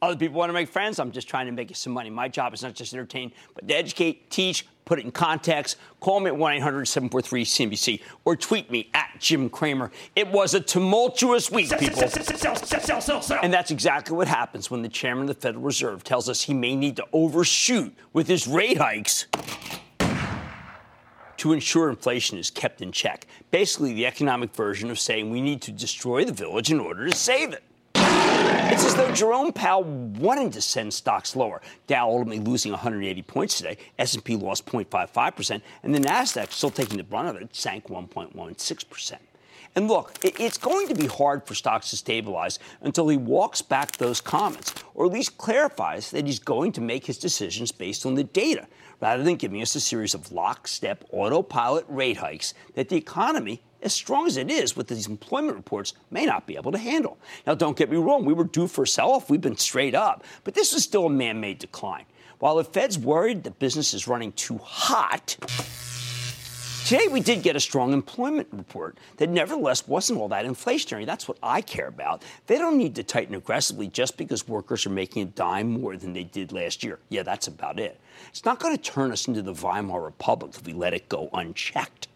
Other people want to make friends. I'm just trying to make some money. My job is not just to entertain, but to educate, teach, put it in context. Call me at 1 800 743 CNBC or tweet me at Jim Cramer. It was a tumultuous week, people. And that's exactly what happens when the chairman of the Federal Reserve tells us he may need to overshoot with his rate hikes to ensure inflation is kept in check. Basically, the economic version of saying we need to destroy the village in order to save it. It's as though Jerome Powell wanted to send stocks lower. Dow ultimately losing 180 points today. S&P lost 0.55%, and the Nasdaq, still taking the brunt of it, sank 1.16%. And look, it's going to be hard for stocks to stabilize until he walks back those comments, or at least clarifies that he's going to make his decisions based on the data, rather than giving us a series of lockstep autopilot rate hikes that the economy as strong as it is with these employment reports, may not be able to handle. Now, don't get me wrong, we were due for a sell off. We've been straight up, but this is still a man made decline. While the Fed's worried that business is running too hot, Today, we did get a strong employment report that nevertheless wasn't all that inflationary. That's what I care about. They don't need to tighten aggressively just because workers are making a dime more than they did last year. Yeah, that's about it. It's not going to turn us into the Weimar Republic if we let it go unchecked.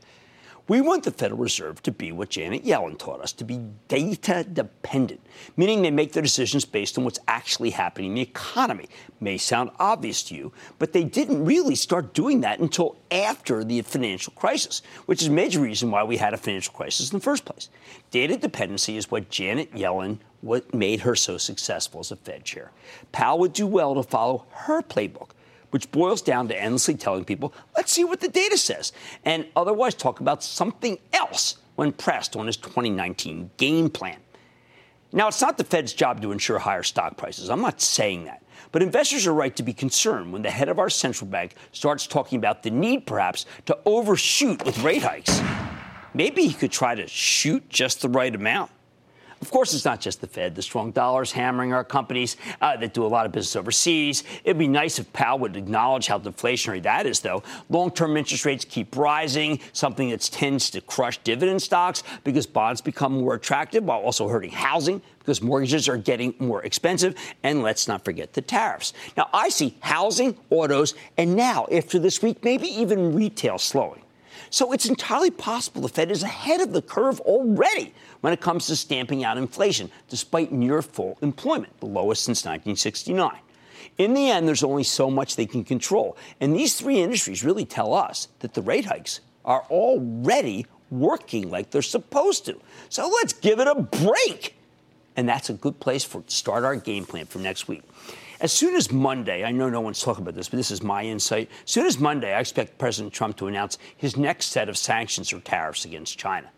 We want the Federal Reserve to be what Janet Yellen taught us to be data dependent, meaning they make their decisions based on what's actually happening in the economy. May sound obvious to you, but they didn't really start doing that until after the financial crisis, which is a major reason why we had a financial crisis in the first place. Data dependency is what Janet Yellen what made her so successful as a Fed chair. Powell would do well to follow her playbook which boils down to endlessly telling people, let's see what the data says, and otherwise talk about something else when pressed on his 2019 game plan. Now, it's not the Fed's job to ensure higher stock prices. I'm not saying that. But investors are right to be concerned when the head of our central bank starts talking about the need, perhaps, to overshoot with rate hikes. Maybe he could try to shoot just the right amount. Of course, it's not just the Fed. The strong dollar is hammering our companies uh, that do a lot of business overseas. It'd be nice if Powell would acknowledge how deflationary that is, though. Long term interest rates keep rising, something that tends to crush dividend stocks because bonds become more attractive while also hurting housing because mortgages are getting more expensive. And let's not forget the tariffs. Now, I see housing, autos, and now, after this week, maybe even retail slowing. So it's entirely possible the Fed is ahead of the curve already when it comes to stamping out inflation, despite near full employment, the lowest since 1969. In the end, there's only so much they can control. And these three industries really tell us that the rate hikes are already working like they're supposed to. So let's give it a break. And that's a good place for to start our game plan for next week. As soon as Monday, I know no one's talking about this, but this is my insight. As soon as Monday, I expect President Trump to announce his next set of sanctions or tariffs against China.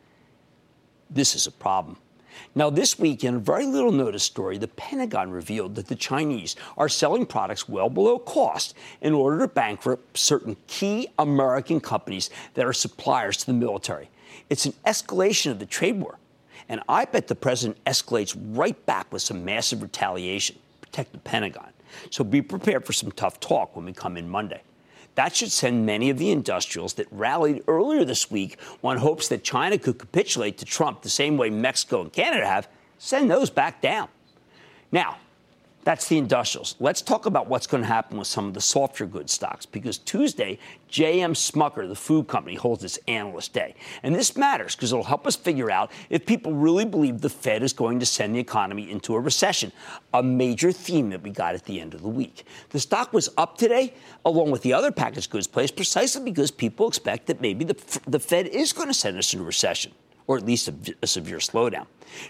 This is a problem. Now, this week, in a very little notice story, the Pentagon revealed that the Chinese are selling products well below cost in order to bankrupt certain key American companies that are suppliers to the military. It's an escalation of the trade war. And I bet the president escalates right back with some massive retaliation, protect the Pentagon. So be prepared for some tough talk when we come in Monday. That should send many of the industrials that rallied earlier this week on hopes that China could capitulate to Trump the same way Mexico and Canada have, send those back down. Now, that's the industrials. Let's talk about what's going to happen with some of the softer goods stocks because Tuesday, J.M. Smucker, the food company, holds its analyst day. And this matters because it'll help us figure out if people really believe the Fed is going to send the economy into a recession, a major theme that we got at the end of the week. The stock was up today, along with the other packaged goods plays, precisely because people expect that maybe the, the Fed is going to send us into recession. or at least a, a severe slowdown.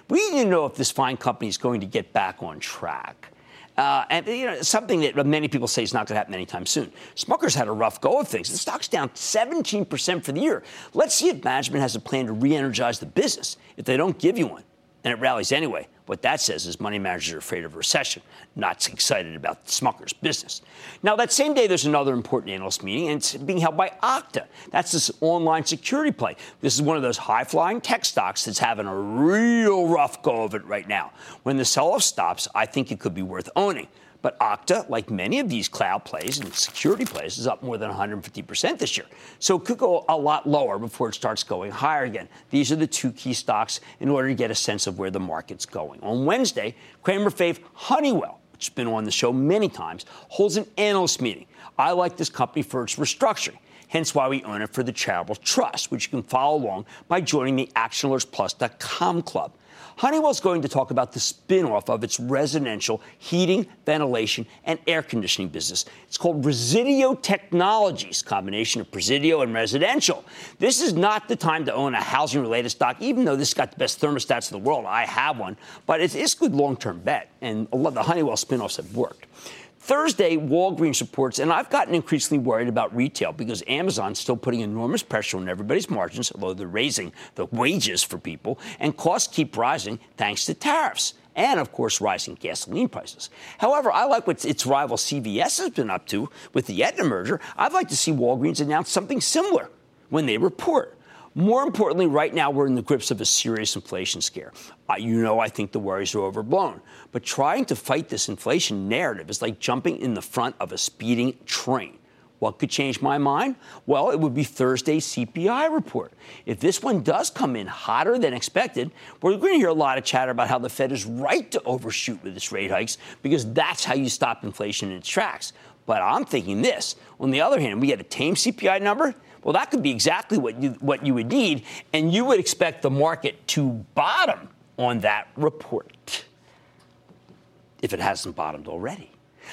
We need to know if this fine company is going to get back on track. Uh, and you know something that many people say is not going to happen anytime soon. Smucker's had a rough go of things. The stock's down 17% for the year. Let's see if management has a plan to re-energize the business. If they don't give you one, and it rallies anyway, what that says is money managers are afraid of recession, not excited about Smucker's business. Now, that same day, there's another important analyst meeting, and it's being held by Okta. That's this online security play. This is one of those high flying tech stocks that's having a real rough go of it right now. When the sell off stops, I think it could be worth owning. But Okta, like many of these cloud plays and security plays, is up more than 150% this year. So it could go a lot lower before it starts going higher again. These are the two key stocks in order to get a sense of where the market's going. On Wednesday, Cramer Fave Honeywell, which has been on the show many times, holds an analyst meeting. I like this company for its restructuring hence why we own it for the charitable trust, which you can follow along by joining the ActionAlertsPlus.com club. Honeywell's going to talk about the spin-off of its residential heating, ventilation, and air conditioning business. It's called Resideo Technologies, combination of Presidio and residential. This is not the time to own a housing-related stock, even though this got the best thermostats in the world. I have one, but it's, it's a good long-term bet, and a lot of the Honeywell spin-offs have worked. Thursday, Walgreens reports, and I've gotten increasingly worried about retail because Amazon's still putting enormous pressure on everybody's margins, although they're raising the wages for people, and costs keep rising thanks to tariffs and, of course, rising gasoline prices. However, I like what its rival CVS has been up to with the Aetna merger. I'd like to see Walgreens announce something similar when they report. More importantly, right now we're in the grips of a serious inflation scare. You know, I think the worries are overblown. But trying to fight this inflation narrative is like jumping in the front of a speeding train. What could change my mind? Well, it would be Thursday's CPI report. If this one does come in hotter than expected, we're going to hear a lot of chatter about how the Fed is right to overshoot with its rate hikes because that's how you stop inflation in its tracks. But I'm thinking this. On the other hand, we get a tame CPI number well, that could be exactly what you, what you would need, and you would expect the market to bottom on that report if it hasn't bottomed already.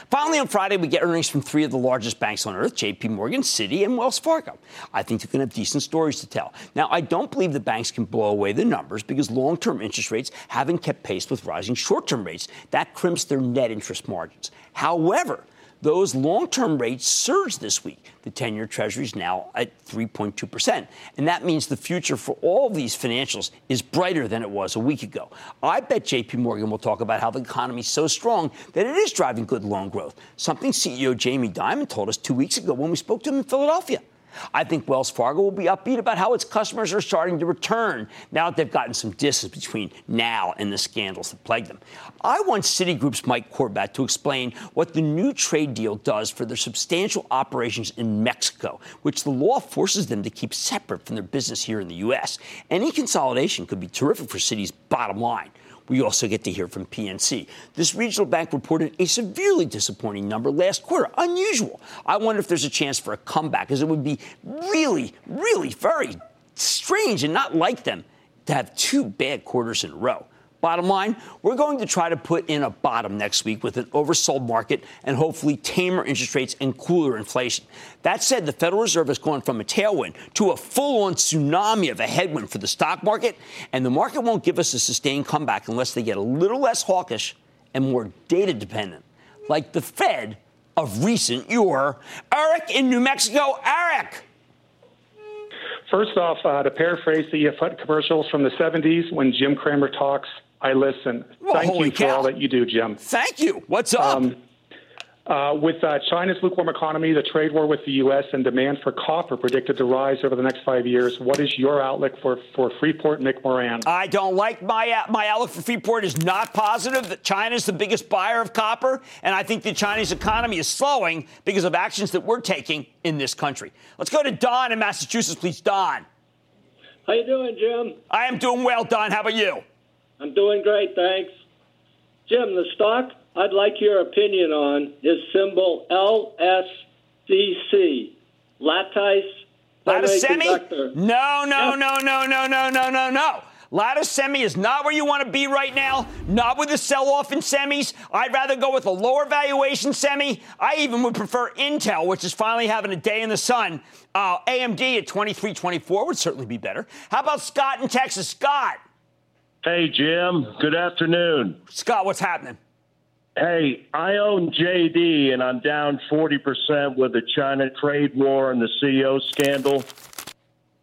Finally, on Friday, we get earnings from three of the largest banks on earth JP Morgan, Citi, and Wells Fargo. I think they're going to have decent stories to tell. Now, I don't believe the banks can blow away the numbers because long term interest rates haven't kept pace with rising short term rates. That crimps their net interest margins. However, those long term rates surged this week. The 10 year Treasury is now at 3.2%. And that means the future for all these financials is brighter than it was a week ago. I bet JP Morgan will talk about how the economy is so strong that it is driving good loan growth, something CEO Jamie Dimon told us two weeks ago when we spoke to him in Philadelphia. I think Wells Fargo will be upbeat about how its customers are starting to return now that they've gotten some distance between now and the scandals that plague them. I want Citigroup's Mike Corbat to explain what the new trade deal does for their substantial operations in Mexico, which the law forces them to keep separate from their business here in the U.S. Any consolidation could be terrific for Citi's bottom line. We also get to hear from PNC. This regional bank reported a severely disappointing number last quarter. Unusual. I wonder if there's a chance for a comeback, because it would be really, really very strange and not like them to have two bad quarters in a row. Bottom line, we're going to try to put in a bottom next week with an oversold market and hopefully tamer interest rates and cooler inflation. That said, the Federal Reserve has gone from a tailwind to a full on tsunami of a headwind for the stock market, and the market won't give us a sustained comeback unless they get a little less hawkish and more data dependent. Like the Fed of recent yore. Eric in New Mexico. Eric! First off, uh, to paraphrase the commercials from the 70s, when Jim Cramer talks, I listen. Well, Thank you cow. for all that you do, Jim. Thank you. What's up? Um, uh, with uh, China's lukewarm economy, the trade war with the U.S., and demand for copper predicted to rise over the next five years, what is your outlook for, for Freeport moran I don't like my uh, my outlook for Freeport is not positive. That China is the biggest buyer of copper, and I think the Chinese economy is slowing because of actions that we're taking in this country. Let's go to Don in Massachusetts, please. Don. How you doing, Jim? I am doing well, Don. How about you? I'm doing great, thanks. Jim, the stock I'd like your opinion on is symbol LSCC, Lattice Lattice Semi? No, no, no, no, no, no, no, no, no. Lattice semi is not where you want to be right now, not with the sell off in semis. I'd rather go with a lower valuation semi. I even would prefer Intel, which is finally having a day in the sun. Uh, AMD at 23.24 would certainly be better. How about Scott in Texas? Scott. Hey, Jim. Good afternoon. Scott, what's happening? Hey, I own JD and I'm down 40% with the China trade war and the CEO scandal.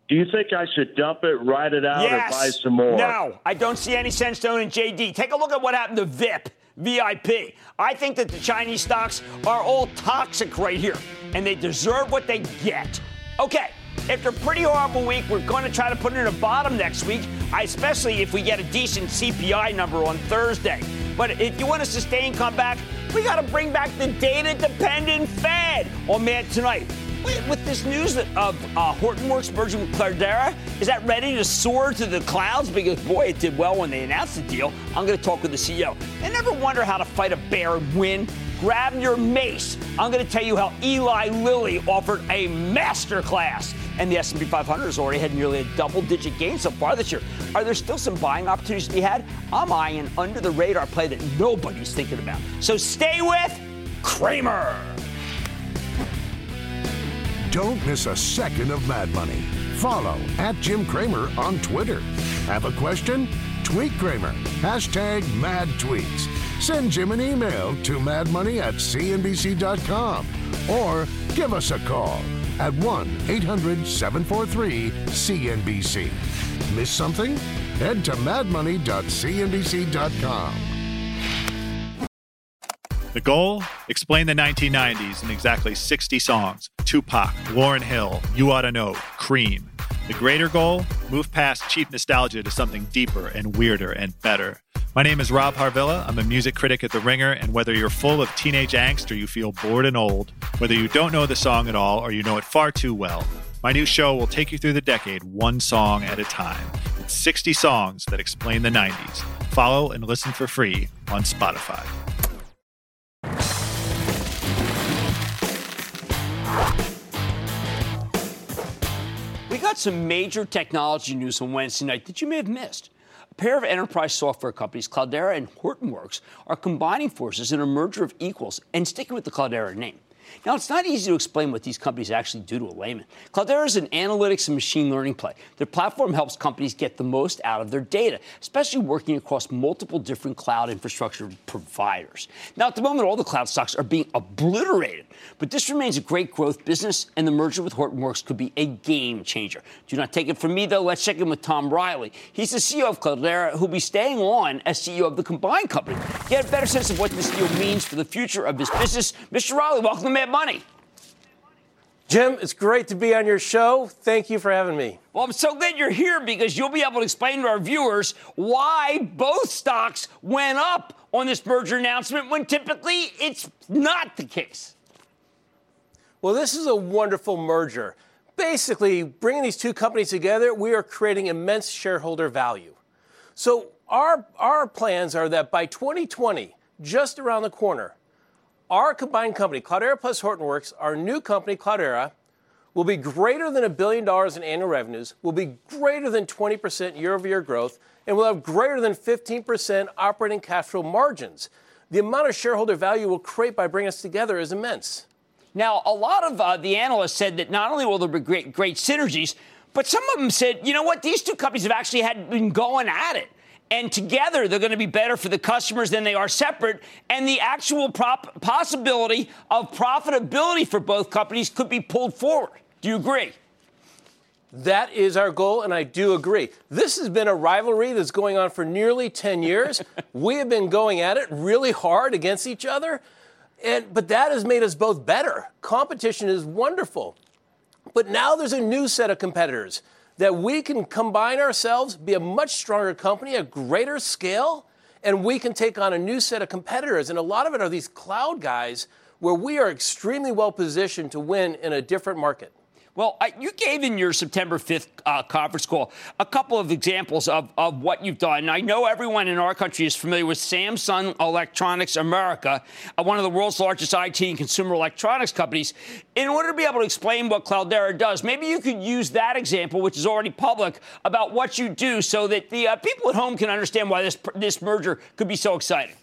Do you think I should dump it, ride it out, yes. or buy some more? No, I don't see any sense to owning JD. Take a look at what happened to VIP. VIP. I think that the Chinese stocks are all toxic right here, and they deserve what they get. Okay, after a pretty horrible week, we're going to try to put it in a bottom next week, especially if we get a decent CPI number on Thursday. But if you want a sustained comeback, we got to bring back the data dependent Fed on Mad Tonight with this news of uh, Hortonworks merging with Cloudera, is that ready to soar to the clouds? Because, boy, it did well when they announced the deal. I'm going to talk with the CEO. And never wonder how to fight a bear and win. Grab your mace. I'm going to tell you how Eli Lilly offered a master class. And the S&P 500 has already had nearly a double-digit gain so far this year. Are there still some buying opportunities to be had? I'm eyeing an under-the-radar play that nobody's thinking about. So stay with Cramer. Don't miss a second of Mad Money. Follow at Jim Cramer on Twitter. Have a question? Tweet Cramer. Hashtag mad tweets. Send Jim an email to madmoney at cnbc.com or give us a call at 1 800 743 CNBC. Miss something? Head to madmoney.cnbc.com. The goal? Explain the 1990s in exactly 60 songs. Tupac, Lauryn Hill, You Oughta Know, Creep. The greater goal? Move past cheap nostalgia to something deeper and weirder and better. My name is Rob Harvilla. I'm a music critic at The Ringer, and whether you're full of teenage angst or you feel bored and old, whether you don't know the song at all or you know it far too well, my new show will take you through the decade one song at a time. It's 60 songs that explain the 90s. Follow and listen for free on Spotify. We got some major technology news on Wednesday night that you may have missed. A pair of enterprise software companies, Cloudera and Hortonworks, are combining forces in a merger of equals and sticking with the Cloudera name. Now, it's not easy to explain what these companies actually do to a layman. Cloudera is an analytics and machine learning play. Their platform helps companies get the most out of their data, especially working across multiple different cloud infrastructure providers. Now, at the moment, all the cloud stocks are being obliterated, but this remains a great growth business, and the merger with Hortonworks could be a game changer. Do not take it from me, though. Let's check in with Tom Riley. He's the CEO of Cloudera, who'll be staying on as CEO of the combined company. Get a better sense of what this deal means for the future of this business. Mr. Riley, welcome to Mad Money. Jim, it's great to be on your show. Thank you for having me. Well, I'm so glad you're here because you'll be able to explain to our viewers why both stocks went up on this merger announcement when typically it's not the case. Well, this is a wonderful merger. Basically, bringing these two companies together, we are creating immense shareholder value. So, our, our plans are that by 2020, just around the corner, our combined company, Cloudera plus Hortonworks, our new company, Cloudera, will be greater than a billion dollars in annual revenues, will be greater than 20% year over year growth, and will have greater than 15% operating cash flow margins. The amount of shareholder value we'll create by bringing us together is immense. Now, a lot of uh, the analysts said that not only will there be great, great synergies, but some of them said, you know what, these two companies have actually had been going at it. And together, they're going to be better for the customers than they are separate. And the actual prop- possibility of profitability for both companies could be pulled forward. Do you agree? That is our goal, and I do agree. This has been a rivalry that's going on for nearly 10 years. we have been going at it really hard against each other, and, but that has made us both better. Competition is wonderful. But now there's a new set of competitors that we can combine ourselves, be a much stronger company, a greater scale, and we can take on a new set of competitors. And a lot of it are these cloud guys where we are extremely well positioned to win in a different market. Well, I, you gave in your September 5th uh, conference call a couple of examples of, of what you've done. And I know everyone in our country is familiar with Samsung Electronics America, uh, one of the world's largest IT and consumer electronics companies. In order to be able to explain what Cloudera does, maybe you could use that example, which is already public, about what you do so that the uh, people at home can understand why this, this merger could be so exciting.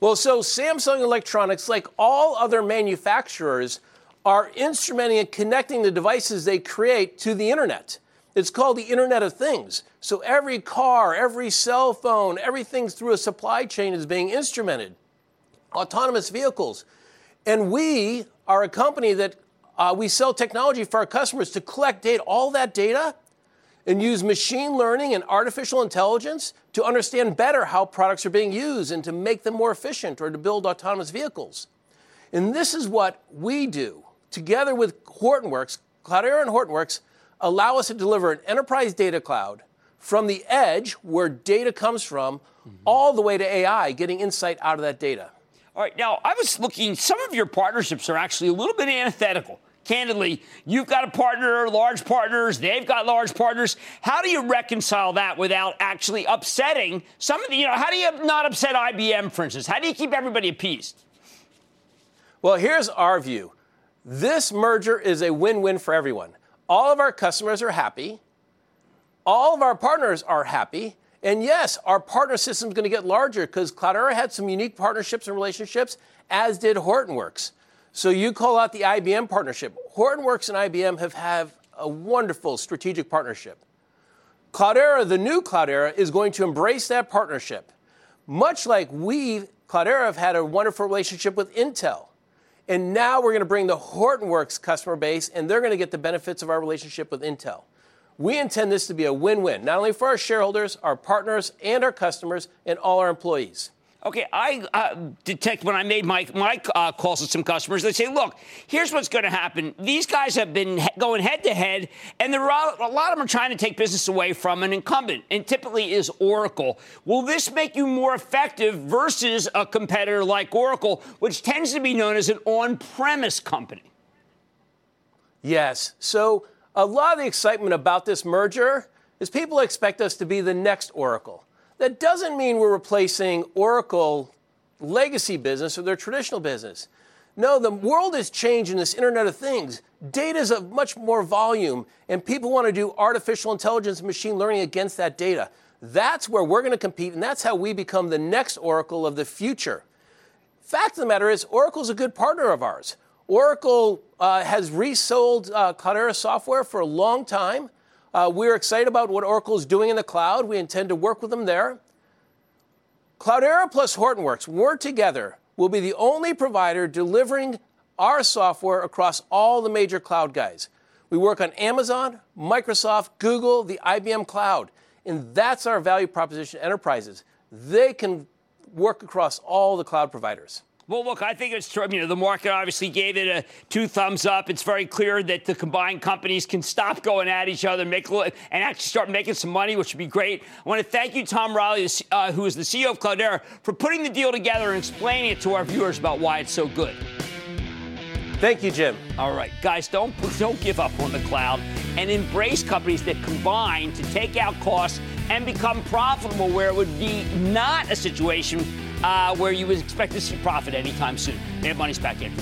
Well, so Samsung Electronics, like all other manufacturers, are instrumenting and connecting the devices they create to the internet. It's called the Internet of Things. So every car, every cell phone, everything through a supply chain is being instrumented. Autonomous vehicles. And we are a company that uh, we sell technology for our customers to collect data, all that data, and use machine learning and artificial intelligence to understand better how products are being used and to make them more efficient or to build autonomous vehicles. And this is what we do together with Hortonworks, Cloudera and Hortonworks allow us to deliver an enterprise data cloud from the edge, where data comes from, mm-hmm. all the way to AI, getting insight out of that data. All right, now I was looking, some of your partnerships are actually a little bit antithetical. Candidly, you've got a partner, large partners, they've got large partners. How do you reconcile that without actually upsetting some of the, you know, how do you not upset IBM, for instance? How do you keep everybody appeased? Well, here's our view this merger is a win win for everyone. All of our customers are happy, all of our partners are happy. And yes, our partner system is going to get larger because Cloudera had some unique partnerships and relationships, as did Hortonworks. So you call out the IBM partnership. Hortonworks and IBM have had a wonderful strategic partnership. Cloudera, the new Cloudera, is going to embrace that partnership, much like we, Cloudera, have had a wonderful relationship with Intel. And now we're going to bring the Hortonworks customer base, and they're going to get the benefits of our relationship with Intel. We intend this to be a win win, not only for our shareholders, our partners, and our customers, and all our employees. Okay, I uh, detect when I made my, my uh, calls to some customers, they say, look, here's what's going to happen. These guys have been he- going head to head, and there are, a lot of them are trying to take business away from an incumbent, and typically is Oracle. Will this make you more effective versus a competitor like Oracle, which tends to be known as an on premise company? Yes. So, a lot of the excitement about this merger is people expect us to be the next Oracle. That doesn't mean we're replacing Oracle legacy business or their traditional business. No, the world is changing this Internet of Things. Data is of much more volume, and people want to do artificial intelligence and machine learning against that data. That's where we're going to compete, and that's how we become the next Oracle of the future. Fact of the matter is, Oracle's a good partner of ours. Oracle uh, has resold uh, Cloudera software for a long time. Uh, we're excited about what Oracle is doing in the cloud. We intend to work with them there. Cloudera plus Hortonworks, we're together, will be the only provider delivering our software across all the major cloud guys. We work on Amazon, Microsoft, Google, the IBM cloud. And that's our value proposition enterprises. They can work across all the cloud providers. Well, look, I think it's true. You know, the market obviously gave it a two thumbs up. It's very clear that the combined companies can stop going at each other and make and actually start making some money, which would be great. I want to thank you, Tom Riley, uh, who is the CEO of Cloudera, for putting the deal together and explaining it to our viewers about why it's so good. Thank you, Jim. All right, guys, don't don't give up on the cloud and embrace companies that combine to take out costs and become profitable, where it would be not a situation uh, where you would expect to see profit anytime soon. They money's back in.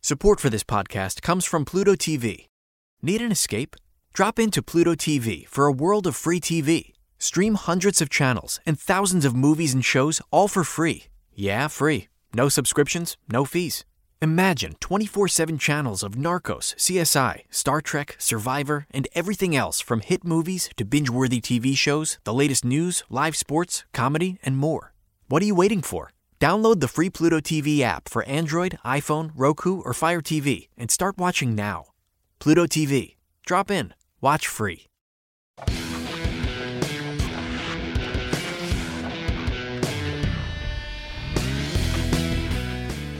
Support for this podcast comes from Pluto TV. Need an escape? Drop into Pluto TV for a world of free TV. Stream hundreds of channels and thousands of movies and shows all for free. Yeah, free. No subscriptions, no fees. Imagine 24 7 channels of Narcos, CSI, Star Trek, Survivor, and everything else from hit movies to binge worthy TV shows, the latest news, live sports, comedy, and more. What are you waiting for? Download the free Pluto TV app for Android, iPhone, Roku, or Fire TV and start watching now. Pluto TV. Drop in. Watch free.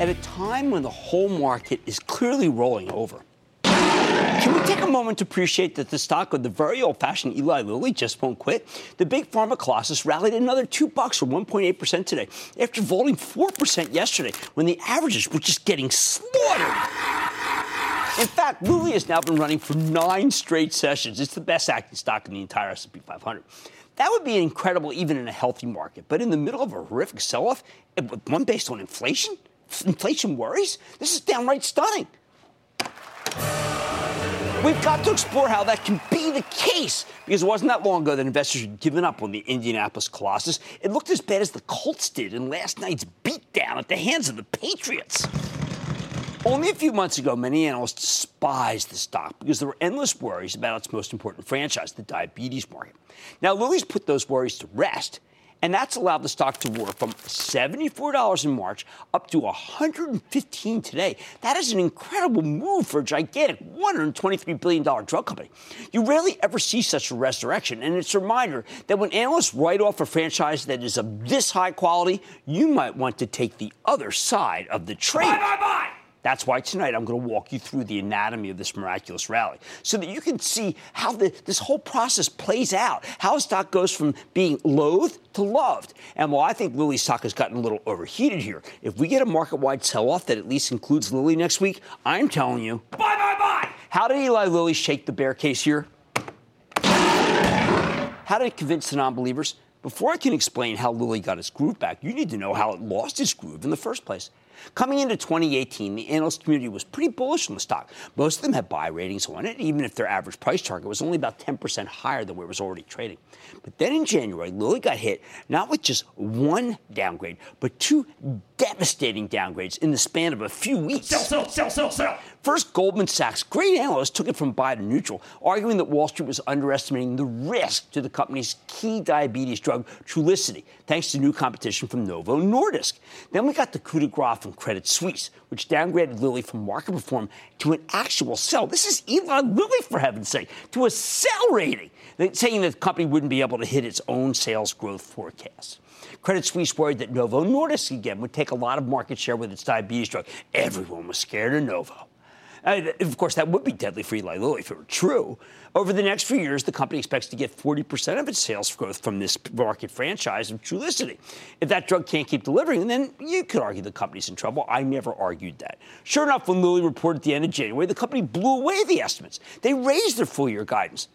At a time when the whole market is clearly rolling over. Can we take a moment to appreciate that the stock of the very old-fashioned Eli Lilly just won't quit? The big pharma colossus rallied another two bucks or 1.8% today after falling 4% yesterday when the averages were just getting slaughtered. In fact, Lilly has now been running for nine straight sessions. It's the best acting stock in the entire S&P 500. That would be incredible even in a healthy market. But in the middle of a horrific sell-off, one based on inflation, inflation worries, this is downright stunning. We've got to explore how that can be the case because it wasn't that long ago that investors had given up on the Indianapolis Colossus. It looked as bad as the Colts did in last night's beatdown at the hands of the Patriots. Only a few months ago, many analysts despised the stock because there were endless worries about its most important franchise, the diabetes market. Now, Lilly's put those worries to rest, and that's allowed the stock to roar from $74 in March up to $115 today. That is an incredible move for a gigantic $123 billion drug company. You rarely ever see such a resurrection, and it's a reminder that when analysts write off a franchise that is of this high quality, you might want to take the other side of the trade. Bye, bye, bye. That's why tonight I'm going to walk you through the anatomy of this miraculous rally so that you can see how the, this whole process plays out, how a stock goes from being loathed to loved. And while I think Lilly's stock has gotten a little overheated here, if we get a market wide sell off that at least includes Lilly next week, I'm telling you, bye, bye, bye. How did Eli Lilly shake the bear case here? How did it convince the non believers? Before I can explain how Lilly got its groove back, you need to know how it lost its groove in the first place. Coming into 2018, the analyst community was pretty bullish on the stock. Most of them had buy ratings on it, even if their average price target was only about 10% higher than where it was already trading. But then in January, Lilly got hit not with just one downgrade, but two devastating downgrades in the span of a few weeks. Sell, sell, sell, sell, sell. First, Goldman Sachs, great analyst, took it from buy to neutral, arguing that Wall Street was underestimating the risk to the company's key diabetes drug, Trulicity, thanks to new competition from Novo Nordisk. Then we got the coup de grace from Credit Suisse, which downgraded Lilly from market perform to an actual sell. This is Eli Lilly, for heaven's sake, to a sell rating, saying that the company wouldn't be able to hit its own sales growth forecast. Credit Suisse worried that Novo Nordisk again would take a lot of market share with its diabetes drug. Everyone was scared of Novo. Uh, of course, that would be deadly for Eli Lilly if it were true. Over the next few years, the company expects to get 40% of its sales growth from this market franchise of Trulicity. If that drug can't keep delivering, then you could argue the company's in trouble. I never argued that. Sure enough, when Lilly reported at the end of January, the company blew away the estimates. They raised their full year guidance.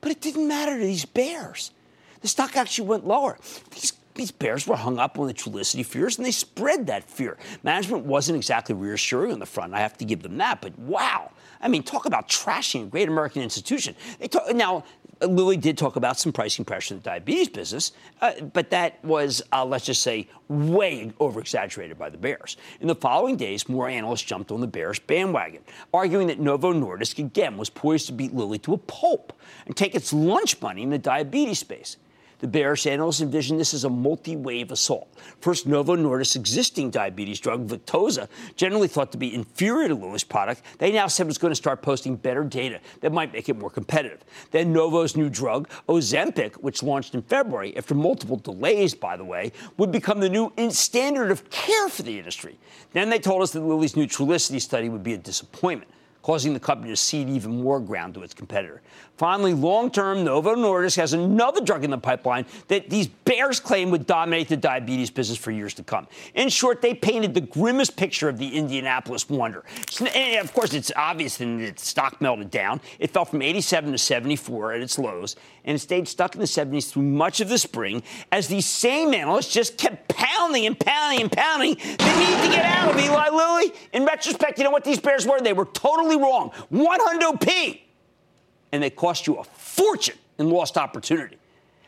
But it didn't matter to these bears. The stock actually went lower. These these bears were hung up on the Trulicity fears, and they spread that fear. Management wasn't exactly reassuring on the front. I have to give them that. But wow, I mean, talk about trashing a great American institution. Talk, now, Lilly did talk about some pricing pressure in the diabetes business, uh, but that was, uh, let's just say, way over exaggerated by the Bears. In the following days, more analysts jumped on the Bears bandwagon, arguing that Novo Nordisk again was poised to beat Lilly to a pulp and take its lunch money in the diabetes space. The bearish analysts envision this as a multi wave assault. First, Novo Nordisk's existing diabetes drug, Victoza, generally thought to be inferior to Lilly's product, they now said was going to start posting better data that might make it more competitive. Then Novo's new drug, Ozempic, which launched in February after multiple delays, by the way, would become the new standard of care for the industry. Then they told us that Lilly's new Trulicity study would be a disappointment causing the company to cede even more ground to its competitor. Finally, long term, Novo Nordisk has another drug in the pipeline that these bears claim would dominate the diabetes business for years to come. In short, they painted the grimmest picture of the Indianapolis wonder. And eh, of course, it's obvious that its stock melted down. It fell from 87 to 74 at its lows, and it stayed stuck in the 70s through much of the spring as these same analysts just kept pounding and pounding and pounding the need to get out of Eli Lilly. In retrospect, you know what these bears were? They were totally wrong. 100 P and they cost you a fortune in lost opportunity.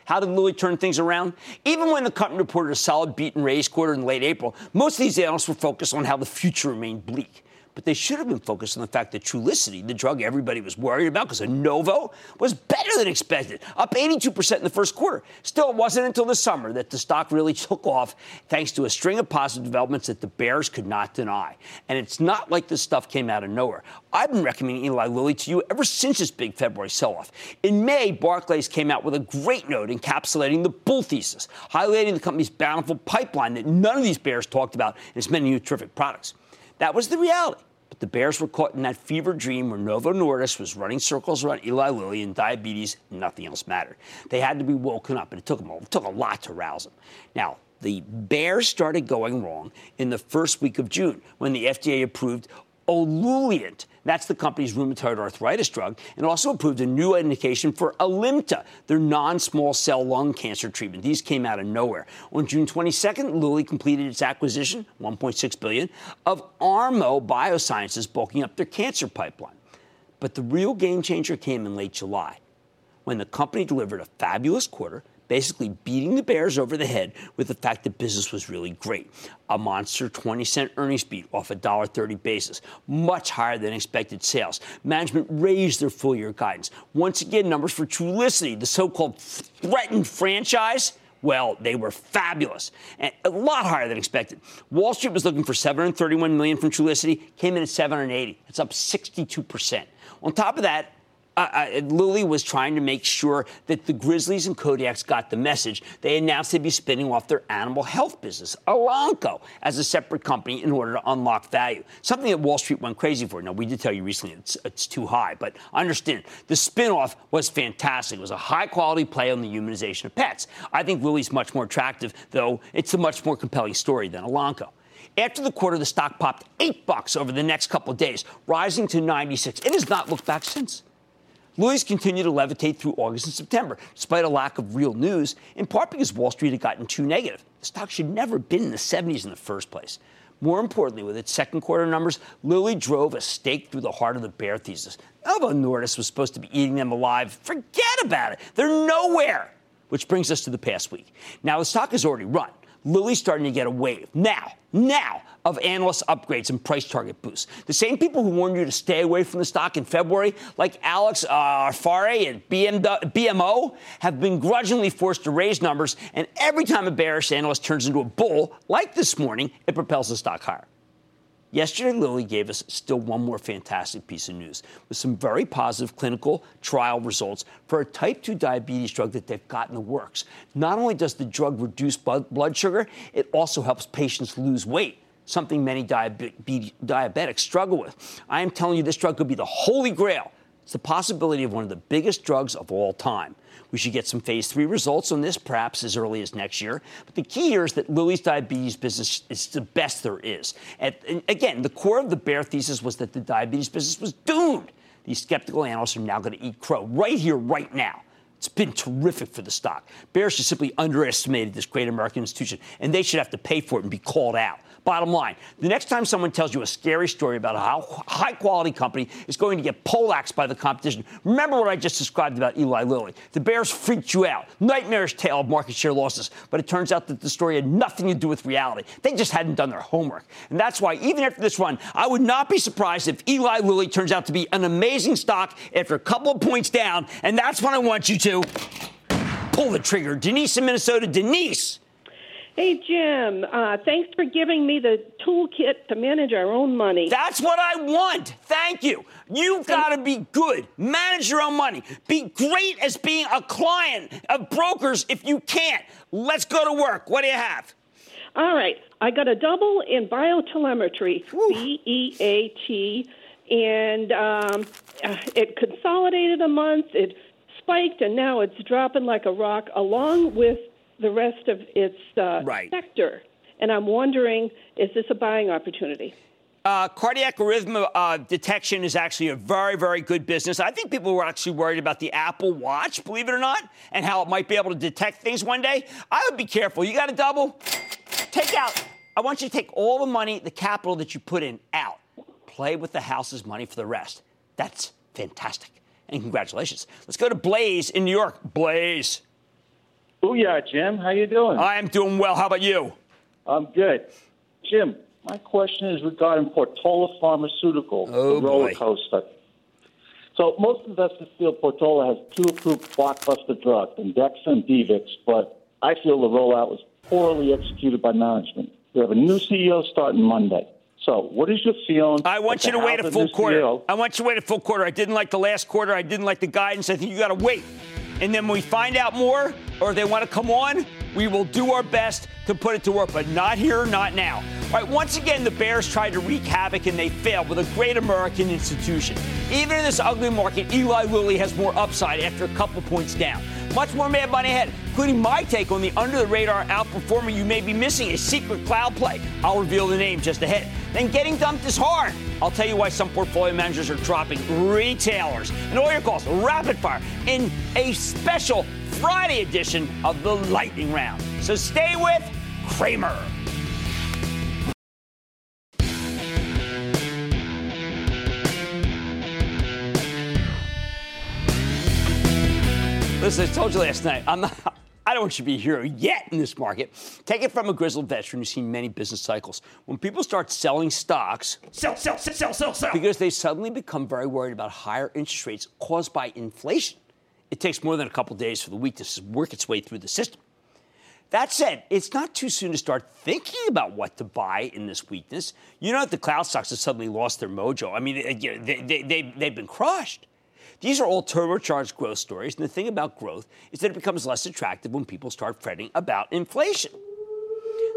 How did Lilly turn things around? Even when the company reported a solid beat and raise quarter in late April, most of these analysts were focused on how the future remained bleak. But they should have been focused on the fact that Trulicity, the drug everybody was worried about because of Novo, was better than expected, up 82% in the first quarter. Still, it wasn't until the summer that the stock really took off thanks to a string of positive developments that the bears could not deny. And it's not like this stuff came out of nowhere. I've been recommending Eli Lilly to you ever since this big February sell off. In May, Barclays came out with a great note encapsulating the bull thesis, highlighting the company's bountiful pipeline that none of these bears talked about in its many new terrific products. That was the reality. But the Bears were caught in that fever dream where Novo Nordisk was running circles around Eli Lilly and diabetes, and nothing else mattered. They had to be woken up, and it took them it took a lot to rouse them. Now, the Bears started going wrong in the first week of June when the FDA approved Olumiant. That's the company's rheumatoid arthritis drug, and also approved a new indication for Alimta, their non-small cell lung cancer treatment. These came out of nowhere. On June 22nd, Lilly completed its acquisition, 1.6 billion, of Armo Biosciences, bulking up their cancer pipeline. But the real game changer came in late July, when the company delivered a fabulous quarter basically beating the Bears over the head with the fact that business was really great. A monster 20 cent earnings beat off a $1.30 basis, much higher than expected sales. Management raised their full year guidance. Once again, numbers for Trulicity, the so called threatened franchise. Well, they were fabulous and a lot higher than expected. Wall Street was looking for 731 million from Trulicity, came in at 780. It's up 62 percent. On top of that, uh, Lilly was trying to make sure that the Grizzlies and Kodiaks got the message. They announced they'd be spinning off their animal health business, Elanco, as a separate company in order to unlock value. Something that Wall Street went crazy for. Now, we did tell you recently it's, it's too high, but I understand the spinoff was fantastic. It was a high quality play on the humanization of pets. I think Lilly's much more attractive, though it's a much more compelling story than Elanco. After the quarter, the stock popped eight bucks over the next couple of days, rising to 96. It has not looked back since. Lilly's continued to levitate through August and September, despite a lack of real news, in part because Wall Street had gotten too negative. The stock should never have been in the 70s in the first place. More importantly, with its second quarter numbers, Lilly drove a stake through the heart of the bear thesis. Novo Nordisk was supposed to be eating them alive. Forget about it. They're nowhere. Which brings us to the past week. Now, the stock has already run. Lilly's starting to get a wave. Now, now of analyst upgrades and price target boosts. The same people who warned you to stay away from the stock in February, like Alex uh, Farre and BMO, have been grudgingly forced to raise numbers, and every time a bearish analyst turns into a bull, like this morning, it propels the stock higher. Yesterday, Lilly gave us still one more fantastic piece of news with some very positive clinical trial results for a type 2 diabetes drug that they've got in the works. Not only does the drug reduce blood sugar, it also helps patients lose weight something many diabetics struggle with. I am telling you, this drug could be the holy grail. It's the possibility of one of the biggest drugs of all time. We should get some phase three results on this perhaps as early as next year. But the key here is that Lilly's diabetes business is the best there is. And again, the core of the bear thesis was that the diabetes business was doomed. These skeptical analysts are now going to eat crow right here, right now. It's been terrific for the stock. Bears just simply underestimated this great American institution, and they should have to pay for it and be called out. Bottom line, the next time someone tells you a scary story about how a high quality company is going to get poleaxed by the competition, remember what I just described about Eli Lilly. The Bears freaked you out. Nightmarish tale of market share losses. But it turns out that the story had nothing to do with reality. They just hadn't done their homework. And that's why, even after this run, I would not be surprised if Eli Lilly turns out to be an amazing stock after a couple of points down. And that's when I want you to pull the trigger. Denise in Minnesota. Denise. Hey, Jim, uh, thanks for giving me the toolkit to manage our own money. That's what I want. Thank you. You've got to be good. Manage your own money. Be great as being a client of brokers if you can't. Let's go to work. What do you have? All right. I got a double in biotelemetry, B E A T, and um, it consolidated a month. It spiked, and now it's dropping like a rock, along with the rest of its uh, right. sector. And I'm wondering, is this a buying opportunity? Uh, cardiac arrhythmia uh, detection is actually a very, very good business. I think people were actually worried about the Apple Watch, believe it or not, and how it might be able to detect things one day. I would be careful. You got to double. Take out. I want you to take all the money, the capital that you put in, out. Play with the house's money for the rest. That's fantastic. And congratulations. Let's go to Blaze in New York. Blaze. Booyah, Jim. How you doing? I am doing well. How about you? I'm good. Jim, my question is regarding Portola Pharmaceutical, oh, the roller coaster. So most investors feel Portola has two approved blockbuster drugs, Andexxa and Devix, but I feel the rollout was poorly executed by management. We have a new CEO starting Monday. So, what is your feeling? I want you to wait a full quarter. CEO? I want you to wait a full quarter. I didn't like the last quarter. I didn't like the guidance. I think you got to wait. And then we find out more, or they want to come on, we will do our best to put it to work, but not here, not now. All right, once again, the Bears tried to wreak havoc and they failed with a great American institution. Even in this ugly market, Eli Lilly has more upside after a couple points down. Much more Mad Money ahead, including my take on the under the radar outperformer you may be missing, a secret cloud play. I'll reveal the name just ahead. Then getting dumped is hard. I'll tell you why some portfolio managers are dropping retailers. And all your calls, rapid fire, in a special Friday edition of the Lightning Round. So stay with Cramer. Listen, I told you last night, I'm not. I don't want you to be a hero yet in this market. Take it from a grizzled veteran who's seen many business cycles. When people start selling stocks, sell, sell, sell, sell, sell, sell, because they suddenly become very worried about higher interest rates caused by inflation. It takes more than a couple days for the weakness to work its way through the system. That said, it's not too soon to start thinking about what to buy in this weakness. You know that the cloud stocks have suddenly lost their mojo. I mean, they, they, they, they've been crushed. These are all turbocharged growth stories, and the thing about growth is that it becomes less attractive when people start fretting about inflation.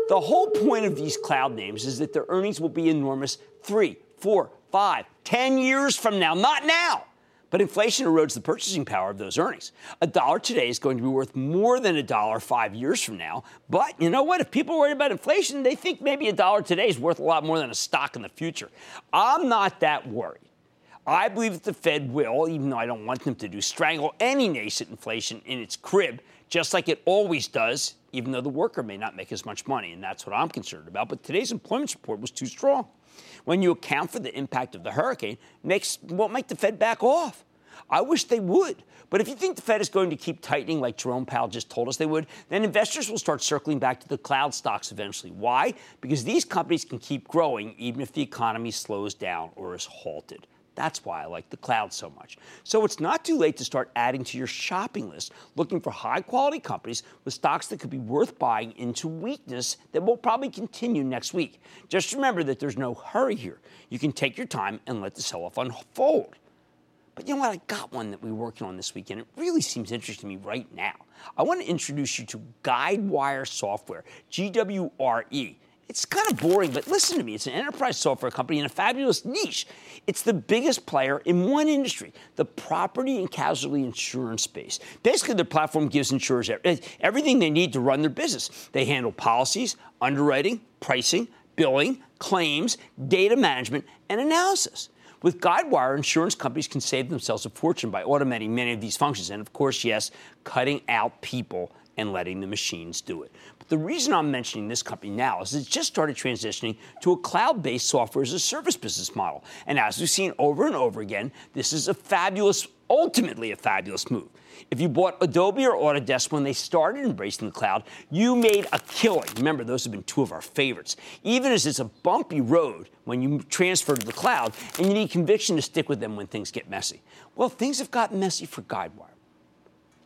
The whole point of these cloud names is that their earnings will be enormous three, four, five, ten years from now, not now. But inflation erodes the purchasing power of those earnings. A dollar today is going to be worth more than a dollar five years from now. But you know what? If people worry about inflation, they think maybe a dollar today is worth a lot more than a stock in the future. I'm not that worried. I believe that the Fed will, even though I don't want them to do, strangle any nascent inflation in its crib, just like it always does, even though the worker may not make as much money. And that's what I'm concerned about. But today's employment report was too strong. When you account for the impact of the hurricane, makes won't make the Fed back off. I wish they would. But if you think the Fed is going to keep tightening like Jerome Powell just told us they would, then investors will start circling back to the cloud stocks eventually. Why? Because these companies can keep growing even if the economy slows down or is halted. That's why I like the cloud so much. So it's not too late to start adding to your shopping list, looking for high quality companies with stocks that could be worth buying into weakness that will probably continue next week. Just remember that there's no hurry here. You can take your time and let the sell off unfold. But you know what? I got one that we're working on this weekend. It really seems interesting to me right now. I want to introduce you to Guidewire Software, GWRE. It's kind of boring, but listen to me. It's an enterprise software company in a fabulous niche. It's the biggest player in one industry, the property and casualty insurance space. Basically, their platform gives insurers everything they need to run their business. They handle policies, underwriting, pricing, billing, claims, data management, and analysis. With Guidewire, insurance companies can save themselves a fortune by automating many of these functions. And of course, yes, cutting out people and letting the machines do it. The reason I'm mentioning this company now is it's just started transitioning to a cloud based software as a service business model. And as we've seen over and over again, this is a fabulous, ultimately a fabulous move. If you bought Adobe or Autodesk when they started embracing the cloud, you made a killing. Remember, those have been two of our favorites. Even as it's a bumpy road when you transfer to the cloud and you need conviction to stick with them when things get messy. Well, things have gotten messy for Guidewire.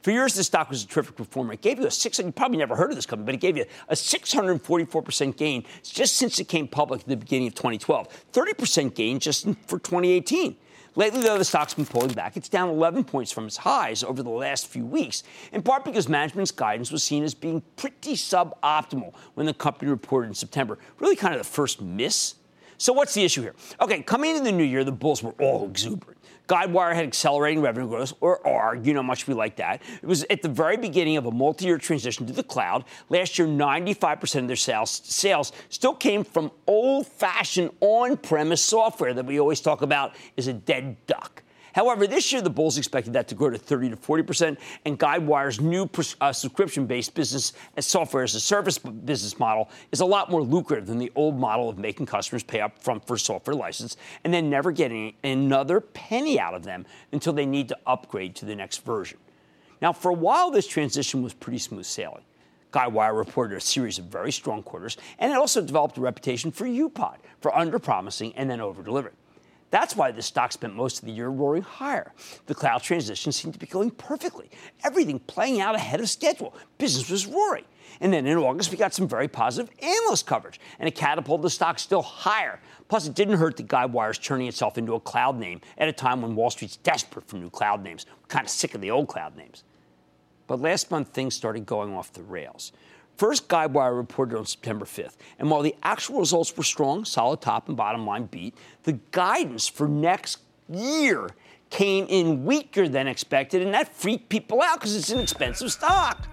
For years, this stock was a terrific performer. It gave you a six. You probably never heard of this company, but it gave you a 644% gain just since it came public at the beginning of 2012. 30% gain just for 2018. Lately, though, the stock's been pulling back. It's down 11 points from its highs over the last few weeks, in part because management's guidance was seen as being pretty suboptimal when the company reported in September. Really, kind of the first miss. So, what's the issue here? Okay, coming into the new year, the bulls were all exuberant. Guidewire had accelerating revenue growth, or ARG, you know, much we like that. It was at the very beginning of a multi year transition to the cloud. Last year, 95% of their sales, sales still came from old fashioned on premise software that we always talk about is a dead duck. However, this year the Bulls expected that to grow to 30 to 40 percent, and Guidewire's new uh, subscription-based business and software as a service business model is a lot more lucrative than the old model of making customers pay up front for software license and then never getting another penny out of them until they need to upgrade to the next version. Now, for a while, this transition was pretty smooth sailing. Guidewire reported a series of very strong quarters, and it also developed a reputation for UPOD, for under-promising and then over-delivering. That's why the stock spent most of the year roaring higher. The cloud transition seemed to be going perfectly, everything playing out ahead of schedule. Business was roaring. And then in August, we got some very positive analyst coverage, and it catapulted the stock still higher. Plus, it didn't hurt that Guidewire's turning itself into a cloud name at a time when Wall Street's desperate for new cloud names. We're kind of sick of the old cloud names. But last month, things started going off the rails. First, Guidewire reported on September 5th, and while the actual results were strong, solid top and bottom line beat, the guidance for next year came in weaker than expected, and that freaked people out because it's an expensive stock.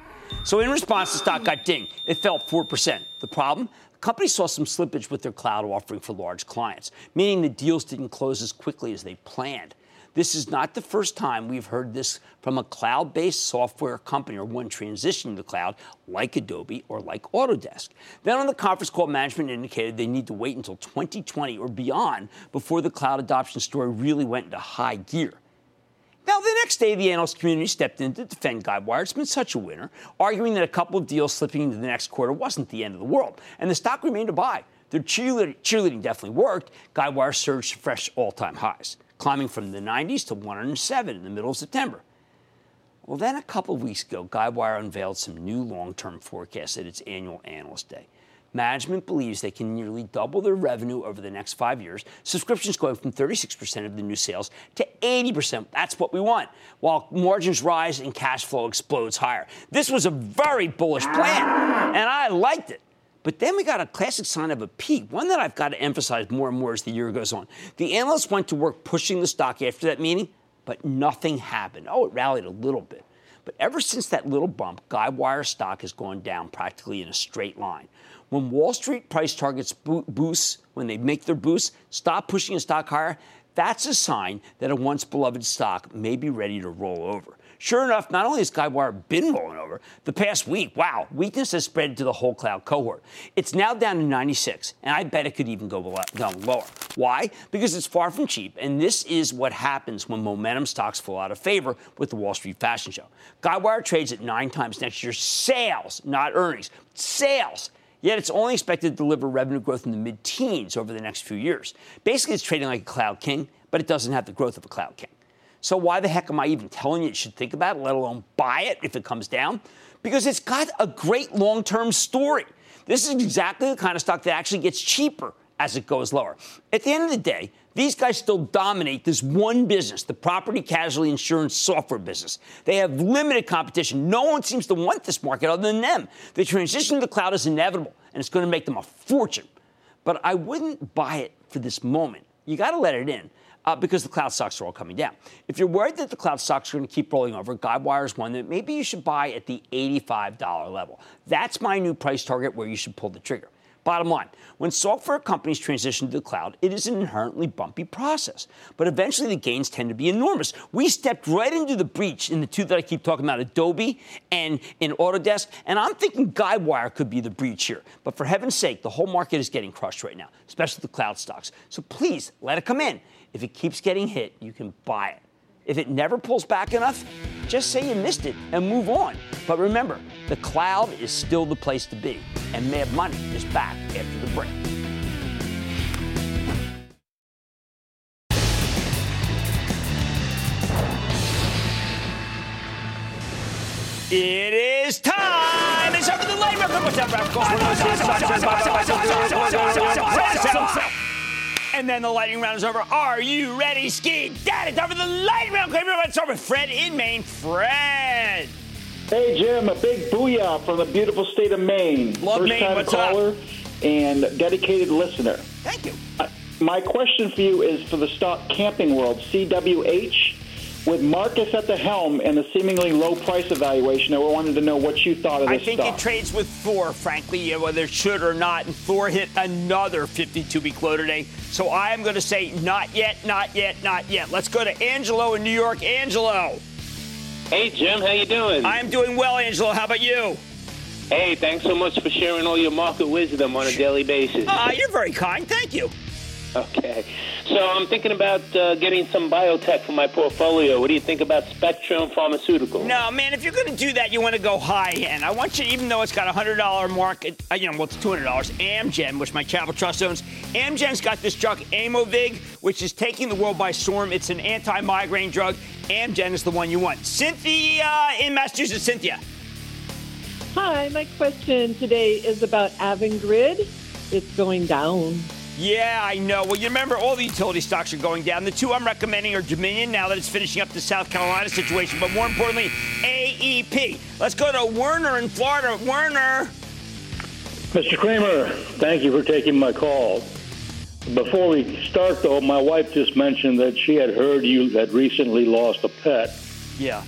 So in response, the stock got dinged. It fell 4%. The problem? The company saw some slippage with their cloud offering for large clients, meaning the deals didn't close as quickly as they planned. This is not the first time we've heard this from a cloud based software company or one transitioning to cloud, like Adobe or like Autodesk. Then on the conference call, management indicated they need to wait until 2020 or beyond before the cloud adoption story really went into high gear. Now, the next day, the analyst community stepped in to defend Guidewire. It's been such a winner, arguing that a couple of deals slipping into the next quarter wasn't the end of the world, and the stock remained a buy. Their cheerleading, cheerleading definitely worked. Guidewire surged to fresh all time highs climbing from the 90s to 107 in the middle of September. Well, then a couple weeks ago, Guidewire unveiled some new long term forecasts at its annual Analyst Day. Management believes they can nearly double their revenue over the next five years, subscriptions going from 36% of the new sales to 80%. That's what we want, while margins rise and cash flow explodes higher. This was a very bullish plan, and I liked it. But then we got a classic sign of a peak, one that I've got to emphasize more and more as the year goes on. The analysts went to work pushing the stock after that meeting, but nothing happened. Oh, it rallied a little bit. But ever since that little bump, Guidewire stock has gone down practically in a straight line. When Wall Street price targets boosts, when they make their boosts, stop pushing a stock higher, that's a sign that a once beloved stock may be ready to roll over. Sure enough, not only has Guidewire been rolling over, the past week, wow, weakness has spread to the whole cloud cohort. It's now down to 96, and I bet it could even go down lower. Why? Because it's far from cheap, and this is what happens when momentum stocks fall out of favor with the Wall Street fashion show. Guidewire trades at nine times next year's sales, not earnings. Sales. Yet it's only expected to deliver revenue growth in the mid teens over the next few years. Basically, it's trading like a cloud king, but it doesn't have the growth of a cloud king. So why the heck am I even telling you you should think about it, let alone buy it if it comes down? Because it's got a great long-term story. This is exactly the kind of stock that actually gets cheaper as it goes lower. At the end of the day, these guys still dominate this one business, the property casualty insurance software business. They have limited competition. No one seems to want this market other than them. The transition to the cloud is inevitable, and it's going to make them a fortune. But I wouldn't buy it for this moment. You got to let it in uh, because the cloud stocks are all coming down. If you're worried that the cloud stocks are going to keep rolling over, Guidewire is one that maybe you should buy at the $85 level. That's my new price target where you should pull the trigger. Bottom line, when software companies transition to the cloud, it is an inherently bumpy process. But eventually the gains tend to be enormous. We stepped right into the breach in the two that I keep talking about, Adobe and in Autodesk, and I'm thinking Guidewire could be the breach here. But for heaven's sake, the whole market is getting crushed right now, especially the cloud stocks. So please let it come in. If it keeps getting hit, you can buy it. If it never pulls back enough, just say you missed it and move on. But remember, the cloud is still the place to be. And Mad Money is back after the break. It is time. It's over the late and then the lightning round is over. Are you ready, Ski Dad? It's for the lightning round. Let's start with Fred in Maine. Fred. Hey, Jim. A big booyah from the beautiful state of Maine. Love First Maine. time What's caller up? and dedicated listener. Thank you. Uh, my question for you is for the stock Camping World, CWH. With Marcus at the helm and the seemingly low price evaluation, I wanted to know what you thought of this I think stock. it trades with Thor, frankly, whether it should or not. And Thor hit another 52 week low today. So I am going to say not yet, not yet, not yet. Let's go to Angelo in New York. Angelo. Hey, Jim, how you doing? I'm doing well, Angelo. How about you? Hey, thanks so much for sharing all your market wisdom on a daily basis. Ah, you're very kind. Thank you. Okay. So I'm thinking about uh, getting some biotech for my portfolio. What do you think about Spectrum Pharmaceuticals? No, man, if you're going to do that, you want to go high end. I want you, even though it's got a $100 market, uh, you know, well, it's $200, Amgen, which my travel trust owns, Amgen's got this drug, Aimovig, which is taking the world by storm. It's an anti migraine drug. Amgen is the one you want. Cynthia in Massachusetts. Cynthia. Hi, my question today is about Avangrid. It's going down. Yeah, I know. Well, you remember all the utility stocks are going down. The two I'm recommending are Dominion now that it's finishing up the South Carolina situation, but more importantly, AEP. Let's go to Werner in Florida. Werner. Mr. Cramer, thank you for taking my call. Before we start, though, my wife just mentioned that she had heard you had recently lost a pet. Yeah.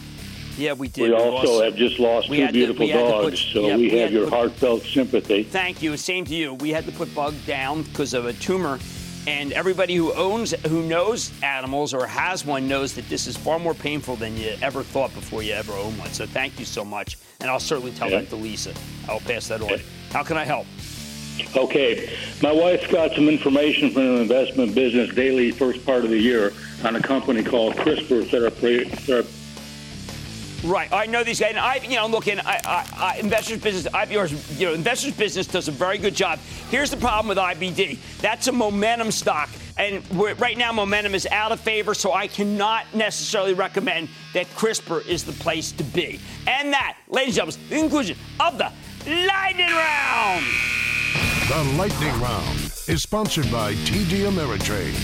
Yeah, we did. We, We also lost- have just lost we two to- beautiful to put- dogs, so yeah, we we have your put- heartfelt sympathy. Thank you. Same to you. We had to put Bug down because of a tumor. And everybody who owns, who knows animals or has one knows that this is far more painful than you ever thought before you ever own one. So thank you so much. And I'll certainly tell Yeah. that to Lisa. I'll pass that on. How can I help? Okay, my wife got some information from an investment business daily first part of the year on a company called CRISPR Therapy. Right. I know these guys. And I, you know, look, and I, I, I, investors business, IBR's, you know, investors business does a very good job. Here's the problem with IBD. That's a momentum stock. And right now, momentum is out of favor, so I cannot necessarily recommend that CRISPR is the place to be. And that, ladies and gentlemen, the conclusion of the lightning round. The Lightning Round is sponsored by TD Ameritrade.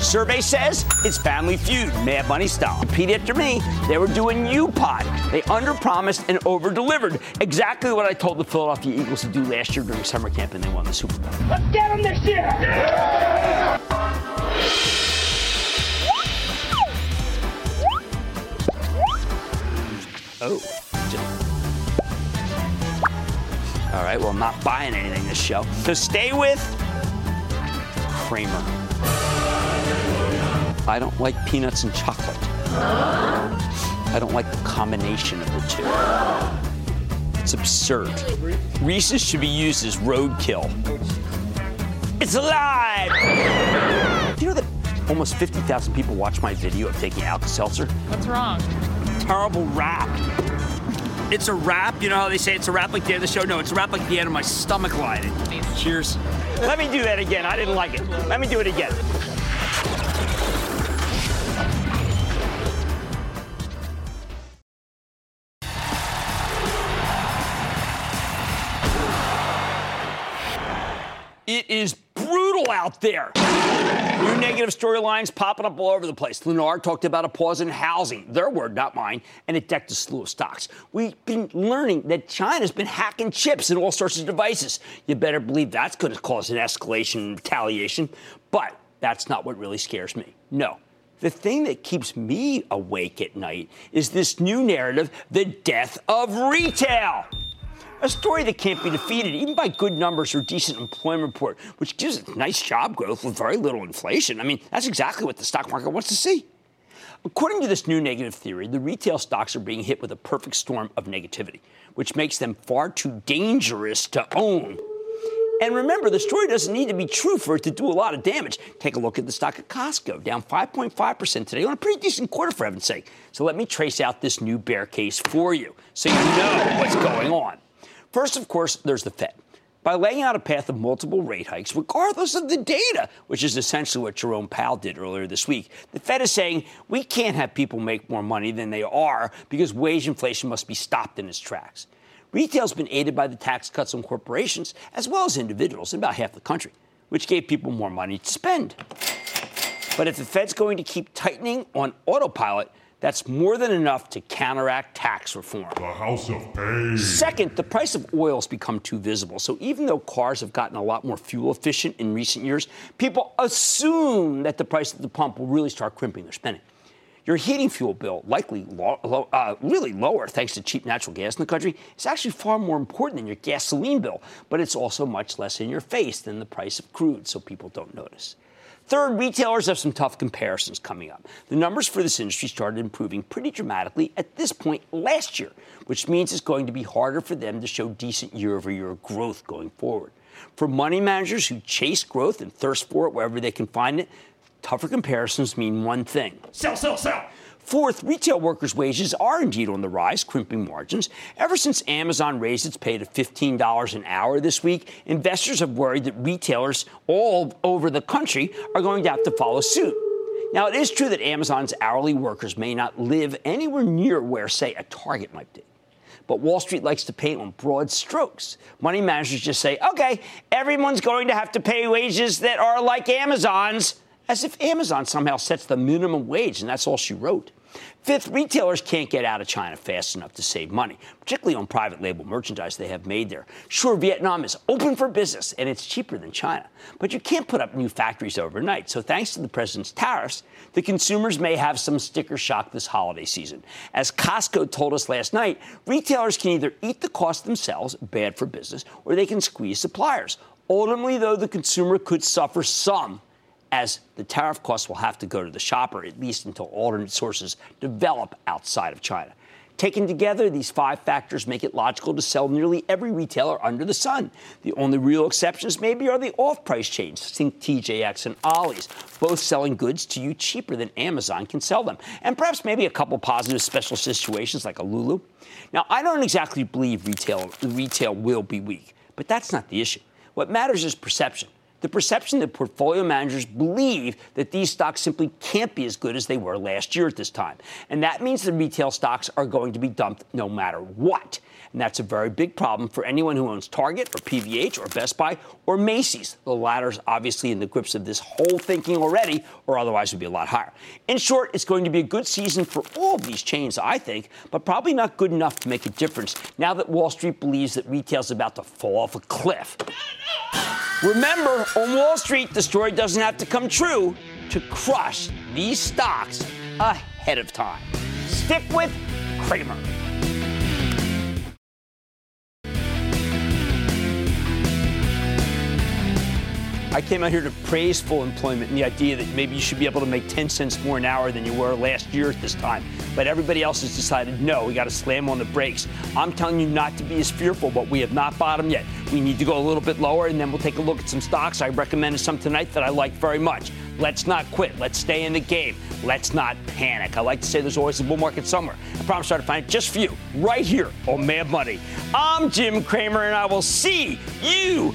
Survey says it's Family Feud, Mad Money style. Repeat after me. They were doing U-Pod. They underpromised and over-delivered. Exactly what I told the Philadelphia Eagles to do last year during summer camp, and they won the Super Bowl. Let's get him this year! Oh. All right, well, I'm not buying anything this show. So stay with Cramer. I don't like peanuts and chocolate. I don't like the combination of the two. It's absurd. Reese's should be used as roadkill. It's alive! Do you know that almost 50,000 people watch my video of taking Alka-Seltzer? What's wrong? terrible rap. It's a rap. You know how they say it's a rap like the end of the show? No, it's a rap like the end of my stomach lining. Cheers. Let me do that again. I didn't like it. Let me do it again. It is brutal out there. New negative storylines popping up all over the place. Lennar talked about a pause in housing, their word, not mine, and it decked a slew of stocks. We've been learning that China's been hacking chips and all sorts of devices. You better believe that's going to cause an escalation and retaliation. But that's not what really scares me. No. The thing that keeps me awake at night is this new narrative the death of retail. A story that can't be defeated, even by good numbers or decent employment report, which gives it nice job growth with very little inflation. I mean, that's exactly what the stock market wants to see. According to this new negative theory, the retail stocks are being hit with a perfect storm of negativity, which makes them far too dangerous to own. And remember, the story doesn't need to be true for it to do a lot of damage. Take a look at the stock of Costco, down 5.5% today on a pretty decent quarter, for heaven's sake. So let me trace out this new bear case for you so you know what's going on. First, of course, there's the Fed. By laying out a path of multiple rate hikes, regardless of the data, which is essentially what Jerome Powell did earlier this week, the Fed is saying we can't have people make more money than they are because wage inflation must be stopped in its tracks. Retail's been aided by the tax cuts on corporations as well as individuals in about half the country, which gave people more money to spend. But if the Fed's going to keep tightening on autopilot, that's more than enough to counteract tax reform. The House of Pain. Second, the price of oil has become too visible. So even though cars have gotten a lot more fuel efficient in recent years, people assume that the price at the pump will really start crimping their spending. Your heating fuel bill, likely low, low, uh, really lower thanks to cheap natural gas in the country, is actually far more important than your gasoline bill, but it's also much less in your face than the price of crude, so people don't notice. Third, retailers have some tough comparisons coming up. The numbers for this industry started improving pretty dramatically at this point last year, which means it's going to be harder for them to show decent year over year growth going forward. For money managers who chase growth and thirst for it wherever they can find it, tougher comparisons mean one thing sell, sell, sell. Fourth, retail workers' wages are indeed on the rise, crimping margins. Ever since Amazon raised its pay to $15 an hour this week, investors have worried that retailers all over the country are going to have to follow suit. Now, it is true that Amazon's hourly workers may not live anywhere near where, say, a Target might be. But Wall Street likes to paint on broad strokes. Money managers just say, okay, everyone's going to have to pay wages that are like Amazon's, as if Amazon somehow sets the minimum wage, and that's all she wrote. Fifth, retailers can't get out of China fast enough to save money, particularly on private label merchandise they have made there. Sure, Vietnam is open for business and it's cheaper than China, but you can't put up new factories overnight. So, thanks to the president's tariffs, the consumers may have some sticker shock this holiday season. As Costco told us last night, retailers can either eat the cost themselves, bad for business, or they can squeeze suppliers. Ultimately, though, the consumer could suffer some as the tariff costs will have to go to the shopper, at least until alternate sources develop outside of China. Taken together, these five factors make it logical to sell nearly every retailer under the sun. The only real exceptions, maybe, are the off price chains, think TJX and Ollie's, both selling goods to you cheaper than Amazon can sell them. And perhaps maybe a couple positive special situations like a Lulu. Now, I don't exactly believe retail, retail will be weak, but that's not the issue. What matters is perception the perception that portfolio managers believe that these stocks simply can't be as good as they were last year at this time. And that means the retail stocks are going to be dumped no matter what. And that's a very big problem for anyone who owns Target or PVH or Best Buy or Macy's. The latter's obviously in the grips of this whole thinking already, or otherwise would be a lot higher. In short, it's going to be a good season for all of these chains, I think, but probably not good enough to make a difference now that Wall Street believes that retail's about to fall off a cliff. Remember, on Wall Street, the story doesn't have to come true to crush these stocks ahead of time. Stick with Cramer. I came out here to praise full employment and the idea that maybe you should be able to make 10 cents more an hour than you were last year at this time. But everybody else has decided, no, we got to slam on the brakes. I'm telling you not to be as fearful, but we have not bottomed yet. We need to go a little bit lower, and then we'll take a look at some stocks. I recommended some tonight that I like very much. Let's not quit. Let's stay in the game. Let's not panic. I like to say there's always a bull market somewhere. I promise I'll find it just for you, right here on Mad Money. I'm Jim Cramer, and I will see you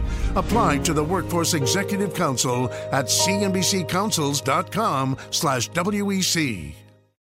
Apply to the Workforce Executive Council at cnbccouncils.com slash WEC.